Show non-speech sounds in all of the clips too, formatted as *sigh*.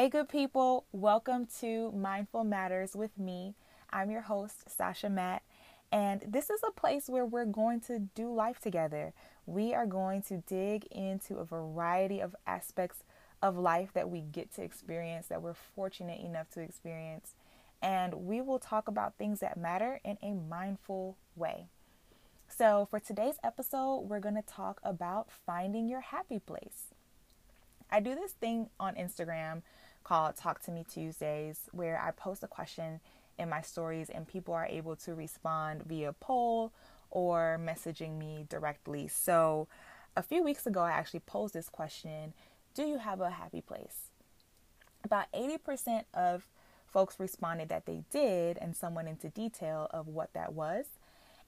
Hey, good people, welcome to Mindful Matters with me. I'm your host, Sasha Matt, and this is a place where we're going to do life together. We are going to dig into a variety of aspects of life that we get to experience, that we're fortunate enough to experience, and we will talk about things that matter in a mindful way. So, for today's episode, we're going to talk about finding your happy place. I do this thing on Instagram called Talk to Me Tuesdays, where I post a question in my stories and people are able to respond via poll or messaging me directly. So, a few weeks ago, I actually posed this question Do you have a happy place? About 80% of folks responded that they did, and some went into detail of what that was.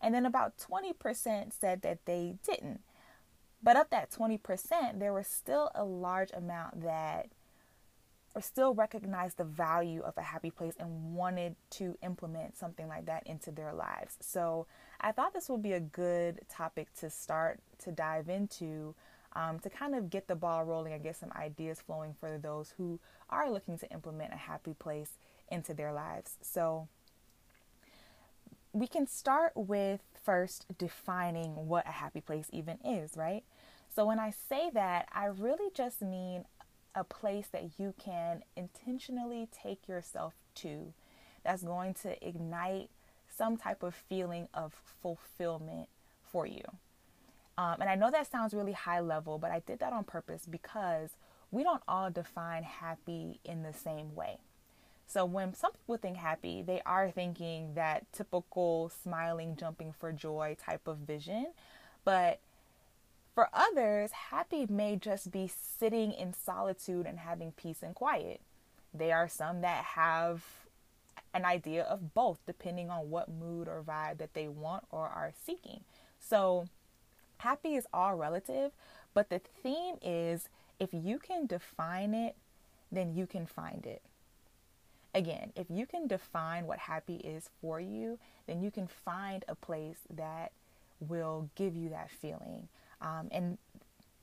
And then about 20% said that they didn't. But of that 20%, there was still a large amount that still recognize the value of a happy place and wanted to implement something like that into their lives. So I thought this would be a good topic to start to dive into um, to kind of get the ball rolling and get some ideas flowing for those who are looking to implement a happy place into their lives. So we can start with first defining what a happy place even is, right? So when I say that, I really just mean a place that you can intentionally take yourself to that's going to ignite some type of feeling of fulfillment for you. Um, and I know that sounds really high level, but I did that on purpose because we don't all define happy in the same way. So when some people think happy, they are thinking that typical smiling, jumping for joy type of vision. But for others, happy may just be sitting in solitude and having peace and quiet. There are some that have an idea of both, depending on what mood or vibe that they want or are seeking. So, happy is all relative, but the theme is if you can define it, then you can find it. Again, if you can define what happy is for you, then you can find a place that will give you that feeling. Um, and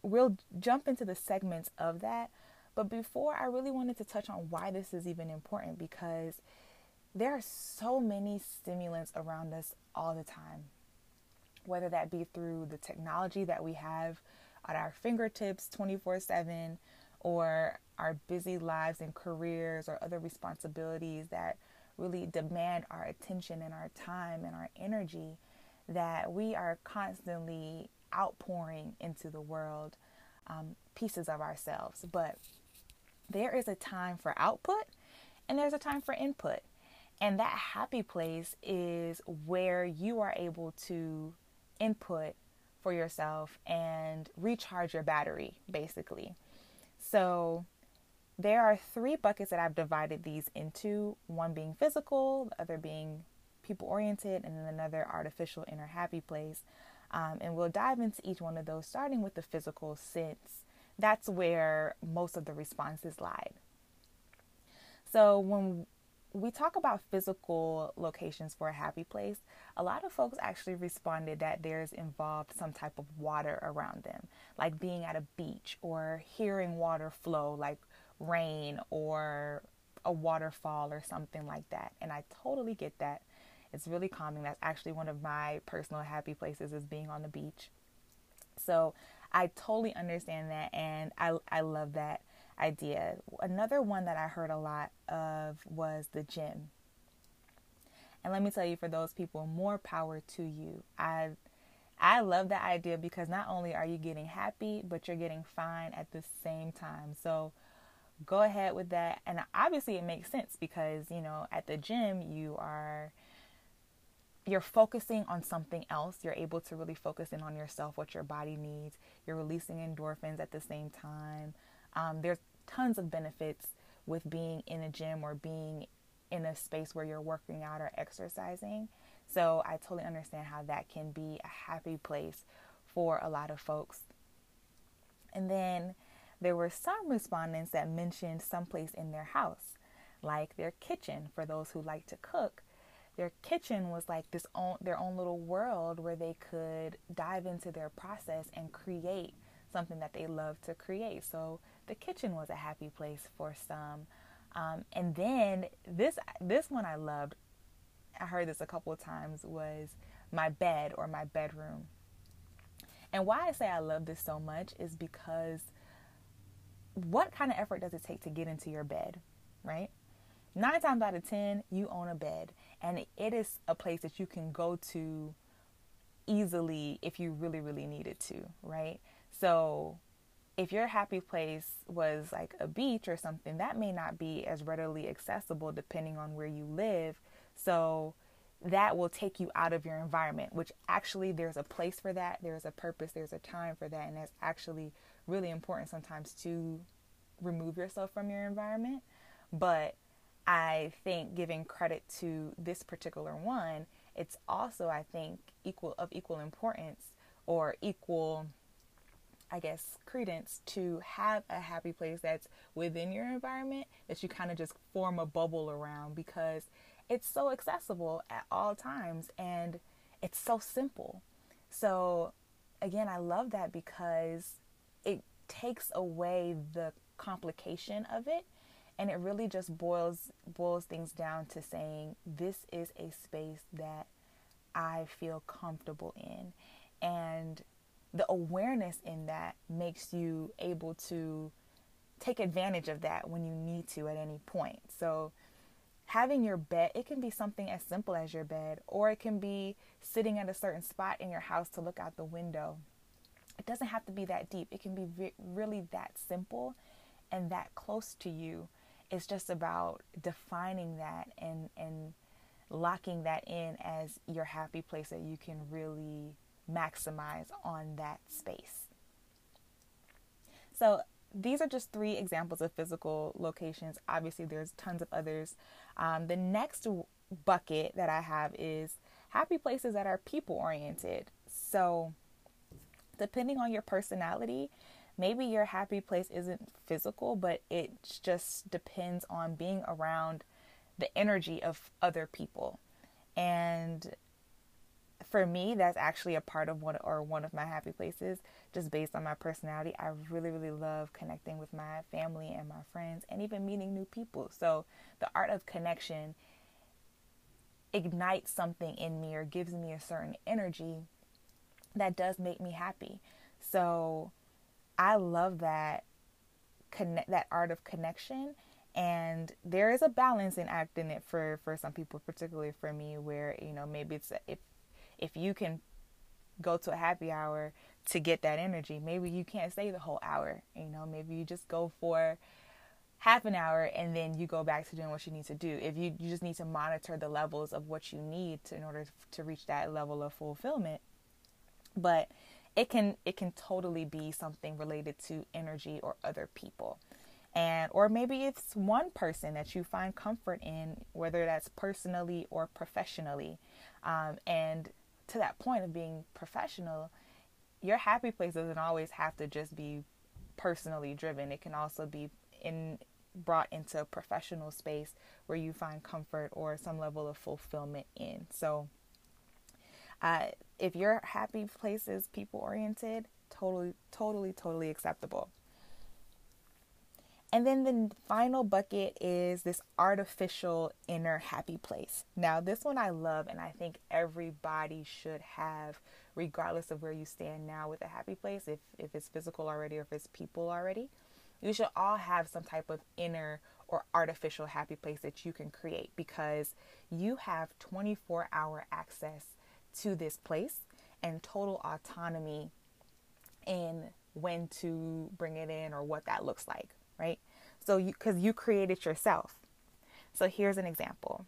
we'll jump into the segments of that. But before, I really wanted to touch on why this is even important because there are so many stimulants around us all the time, whether that be through the technology that we have at our fingertips 24 7 or our busy lives and careers or other responsibilities that really demand our attention and our time and our energy that we are constantly outpouring into the world um, pieces of ourselves. But there is a time for output and there's a time for input. And that happy place is where you are able to input for yourself and recharge your battery, basically. So, there are three buckets that I've divided these into one being physical, the other being people oriented, and then another artificial inner happy place. Um, and we'll dive into each one of those, starting with the physical sense. That's where most of the responses lie. So, when we talk about physical locations for a happy place, a lot of folks actually responded that there's involved some type of water around them, like being at a beach or hearing water flow, like rain or a waterfall or something like that. And I totally get that. It's really calming. That's actually one of my personal happy places is being on the beach. So I totally understand that and I I love that idea. Another one that I heard a lot of was the gym. And let me tell you for those people, more power to you. I I love that idea because not only are you getting happy, but you're getting fine at the same time. So go ahead with that. And obviously it makes sense because, you know, at the gym you are you're focusing on something else. You're able to really focus in on yourself, what your body needs. You're releasing endorphins at the same time. Um, there's tons of benefits with being in a gym or being in a space where you're working out or exercising. So I totally understand how that can be a happy place for a lot of folks. And then there were some respondents that mentioned someplace in their house, like their kitchen for those who like to cook their kitchen was like this own their own little world where they could dive into their process and create something that they love to create. So the kitchen was a happy place for some. Um, and then this this one I loved. I heard this a couple of times was my bed or my bedroom. And why I say I love this so much is because what kind of effort does it take to get into your bed, right? Nine times out of ten, you own a bed, and it is a place that you can go to easily if you really, really needed to, right? So, if your happy place was like a beach or something, that may not be as readily accessible depending on where you live. So, that will take you out of your environment, which actually there's a place for that, there's a purpose, there's a time for that, and that's actually really important sometimes to remove yourself from your environment. But I think giving credit to this particular one, it's also I think equal of equal importance or equal I guess credence to have a happy place that's within your environment that you kind of just form a bubble around because it's so accessible at all times and it's so simple. So again, I love that because it takes away the complication of it and it really just boils boils things down to saying this is a space that I feel comfortable in and the awareness in that makes you able to take advantage of that when you need to at any point. So having your bed, it can be something as simple as your bed or it can be sitting at a certain spot in your house to look out the window. It doesn't have to be that deep. It can be re- really that simple and that close to you. It's just about defining that and and locking that in as your happy place that you can really maximize on that space. So these are just three examples of physical locations. Obviously, there's tons of others. Um, the next bucket that I have is happy places that are people oriented. So, depending on your personality, maybe your happy place isn't physical, but it just depends on being around the energy of other people. And for me, that's actually a part of one or one of my happy places, just based on my personality. I really, really love connecting with my family and my friends and even meeting new people. So the art of connection ignites something in me or gives me a certain energy that does make me happy. So I love that connect that art of connection and there is a balance in acting it for for some people particularly for me where you know maybe it's if if you can go to a happy hour to get that energy maybe you can't stay the whole hour you know maybe you just go for half an hour and then you go back to doing what you need to do. If you, you just need to monitor the levels of what you need to, in order to reach that level of fulfillment. But it can it can totally be something related to energy or other people. And or maybe it's one person that you find comfort in whether that's personally or professionally. Um, and to that point of being professional your happy place doesn't always have to just be personally driven. It can also be in brought into a professional space where you find comfort or some level of fulfillment in. So uh, if your happy place is people oriented totally totally totally acceptable and then the final bucket is this artificial inner happy place. Now, this one I love, and I think everybody should have, regardless of where you stand now with a happy place, if, if it's physical already or if it's people already. You should all have some type of inner or artificial happy place that you can create because you have 24 hour access to this place and total autonomy in when to bring it in or what that looks like right? So you because you created yourself. So here's an example.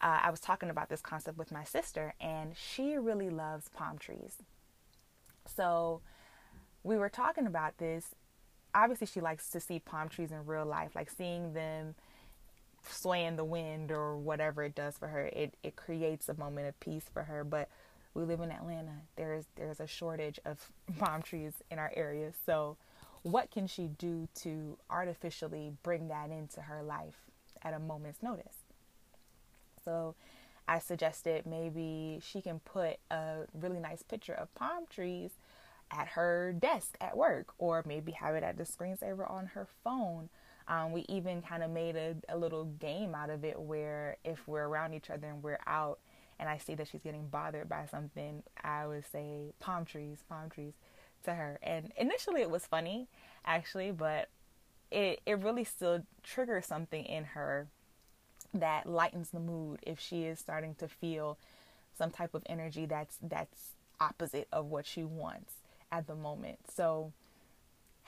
Uh, I was talking about this concept with my sister, and she really loves palm trees. So we were talking about this. Obviously, she likes to see palm trees in real life, like seeing them sway in the wind or whatever it does for her. It it creates a moment of peace for her. But we live in Atlanta. There's there's a shortage of *laughs* palm trees in our area, so what can she do to artificially bring that into her life at a moment's notice? So I suggested maybe she can put a really nice picture of palm trees at her desk at work, or maybe have it at the screensaver on her phone. Um, we even kind of made a, a little game out of it where if we're around each other and we're out and I see that she's getting bothered by something, I would say palm trees, palm trees to her. And initially it was funny, actually, but it, it really still triggers something in her that lightens the mood if she is starting to feel some type of energy that's that's opposite of what she wants at the moment. So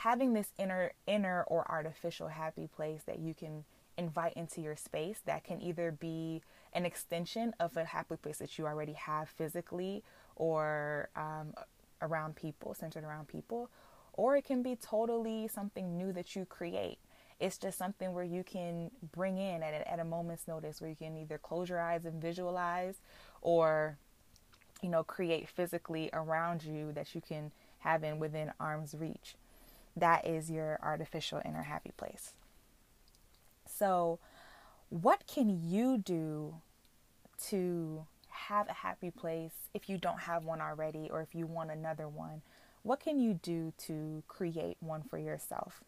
having this inner inner or artificial happy place that you can invite into your space that can either be an extension of a happy place that you already have physically or um, around people, centered around people, or it can be totally something new that you create. It's just something where you can bring in at a, at a moment's notice, where you can either close your eyes and visualize, or you know, create physically around you that you can have in within arm's reach. That is your artificial inner happy place. So, what can you do to have a happy place if you don't have one already or if you want another one? What can you do to create one for yourself?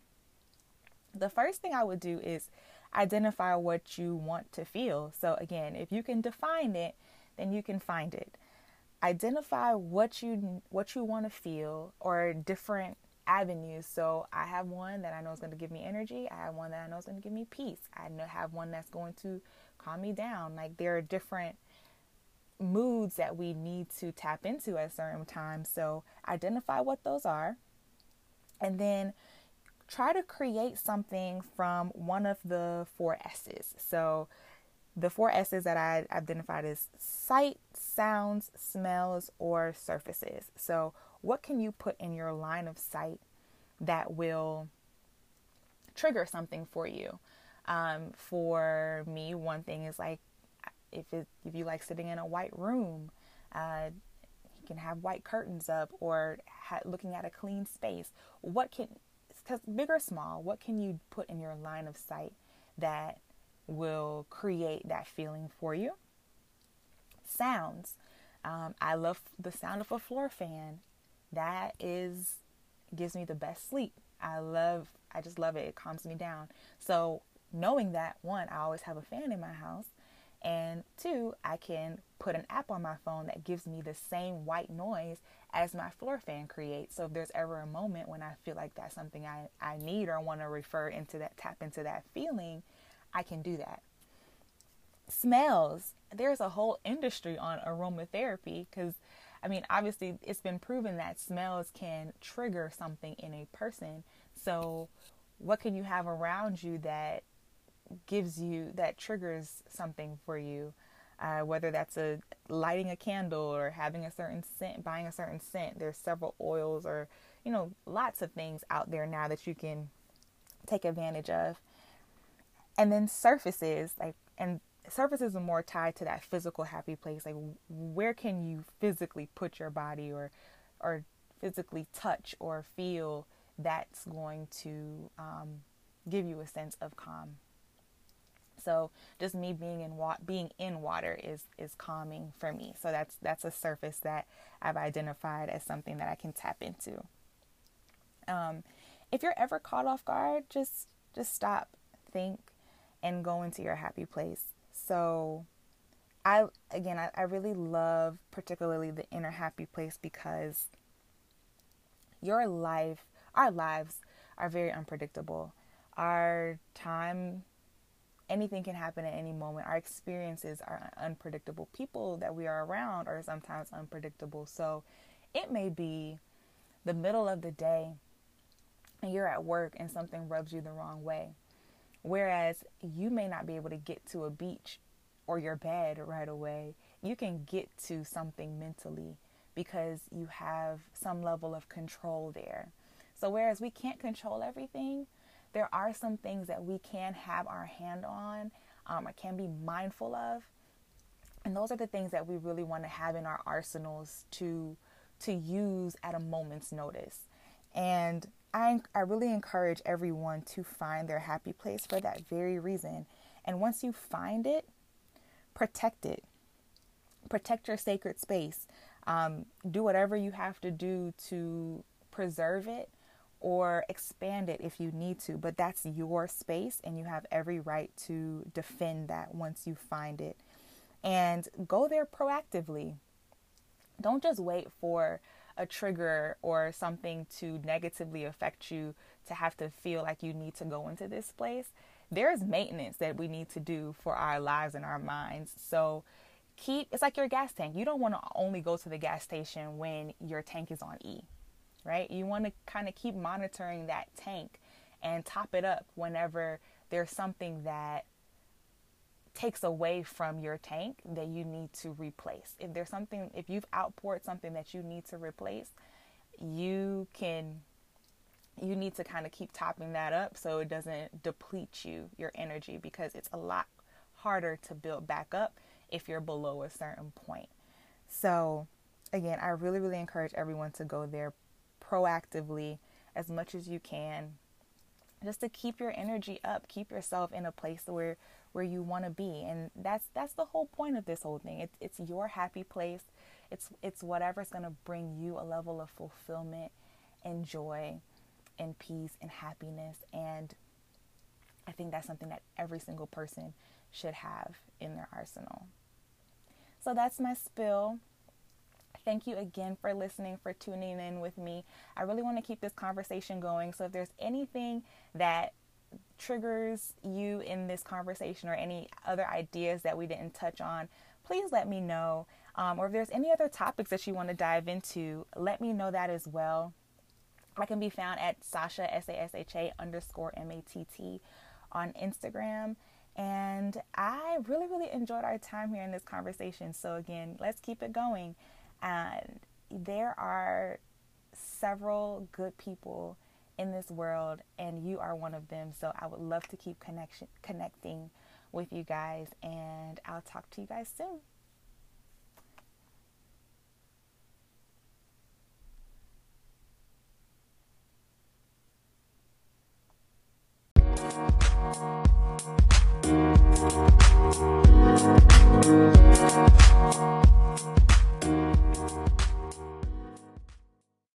The first thing I would do is identify what you want to feel. So, again, if you can define it, then you can find it. Identify what you what you want to feel or different avenues. So I have one that I know is going to give me energy. I have one that I know is going to give me peace. I have one that's going to calm me down. Like there are different moods that we need to tap into at certain times. So identify what those are and then try to create something from one of the four S's. So the four S's that I identified is sight, sounds, smells, or surfaces. So what can you put in your line of sight that will trigger something for you? Um, for me, one thing is like if it, if you like sitting in a white room, uh, you can have white curtains up or ha- looking at a clean space. What can, because big or small, what can you put in your line of sight that will create that feeling for you? Sounds. Um, I love the sound of a floor fan that is gives me the best sleep. I love I just love it. It calms me down. So knowing that one, I always have a fan in my house. And two, I can put an app on my phone that gives me the same white noise as my floor fan creates. So if there's ever a moment when I feel like that's something I, I need or want to refer into that, tap into that feeling, I can do that. Smells. There's a whole industry on aromatherapy because I mean, obviously, it's been proven that smells can trigger something in a person. So, what can you have around you that gives you, that triggers something for you? Uh, whether that's a lighting a candle or having a certain scent, buying a certain scent. There's several oils or, you know, lots of things out there now that you can take advantage of. And then surfaces, like, and surfaces are more tied to that physical happy place like where can you physically put your body or or physically touch or feel that's going to um, give you a sense of calm? So just me being in wa- being in water is is calming for me. So that's that's a surface that i've identified as something that i can tap into. Um, if you're ever caught off guard just just stop think and go into your happy place so I again I, I really love particularly the inner happy place because your life our lives are very unpredictable. Our time anything can happen at any moment. Our experiences are unpredictable. People that we are around are sometimes unpredictable. So it may be the middle of the day and you're at work and something rubs you the wrong way. Whereas you may not be able to get to a beach or your bed right away. You can get to something mentally because you have some level of control there. So, whereas we can't control everything, there are some things that we can have our hand on um, or can be mindful of. And those are the things that we really want to have in our arsenals to to use at a moment's notice. And I, I really encourage everyone to find their happy place for that very reason. And once you find it, protect it. Protect your sacred space. Um, do whatever you have to do to preserve it or expand it if you need to. But that's your space, and you have every right to defend that once you find it. And go there proactively. Don't just wait for a trigger or something to negatively affect you to have to feel like you need to go into this place. There's maintenance that we need to do for our lives and our minds. So keep it's like your gas tank. You don't want to only go to the gas station when your tank is on E, right? You want to kind of keep monitoring that tank and top it up whenever there's something that takes away from your tank that you need to replace. If there's something, if you've outpoured something that you need to replace, you can, you need to kind of keep topping that up so it doesn't deplete you, your energy, because it's a lot harder to build back up if you're below a certain point. So, again, I really, really encourage everyone to go there proactively as much as you can just to keep your energy up keep yourself in a place where where you want to be and that's that's the whole point of this whole thing it's it's your happy place it's it's whatever's to bring you a level of fulfillment and joy and peace and happiness and I think that's something that every single person should have in their arsenal. So that's my spill. Thank you again for listening, for tuning in with me. I really want to keep this conversation going. So if there's anything that triggers you in this conversation or any other ideas that we didn't touch on, please let me know. Um, or if there's any other topics that you want to dive into, let me know that as well. I can be found at Sasha S A S H A underscore M A T T on Instagram. And I really, really enjoyed our time here in this conversation. So again, let's keep it going. And there are several good people in this world and you are one of them. So I would love to keep connection connecting with you guys and I'll talk to you guys soon.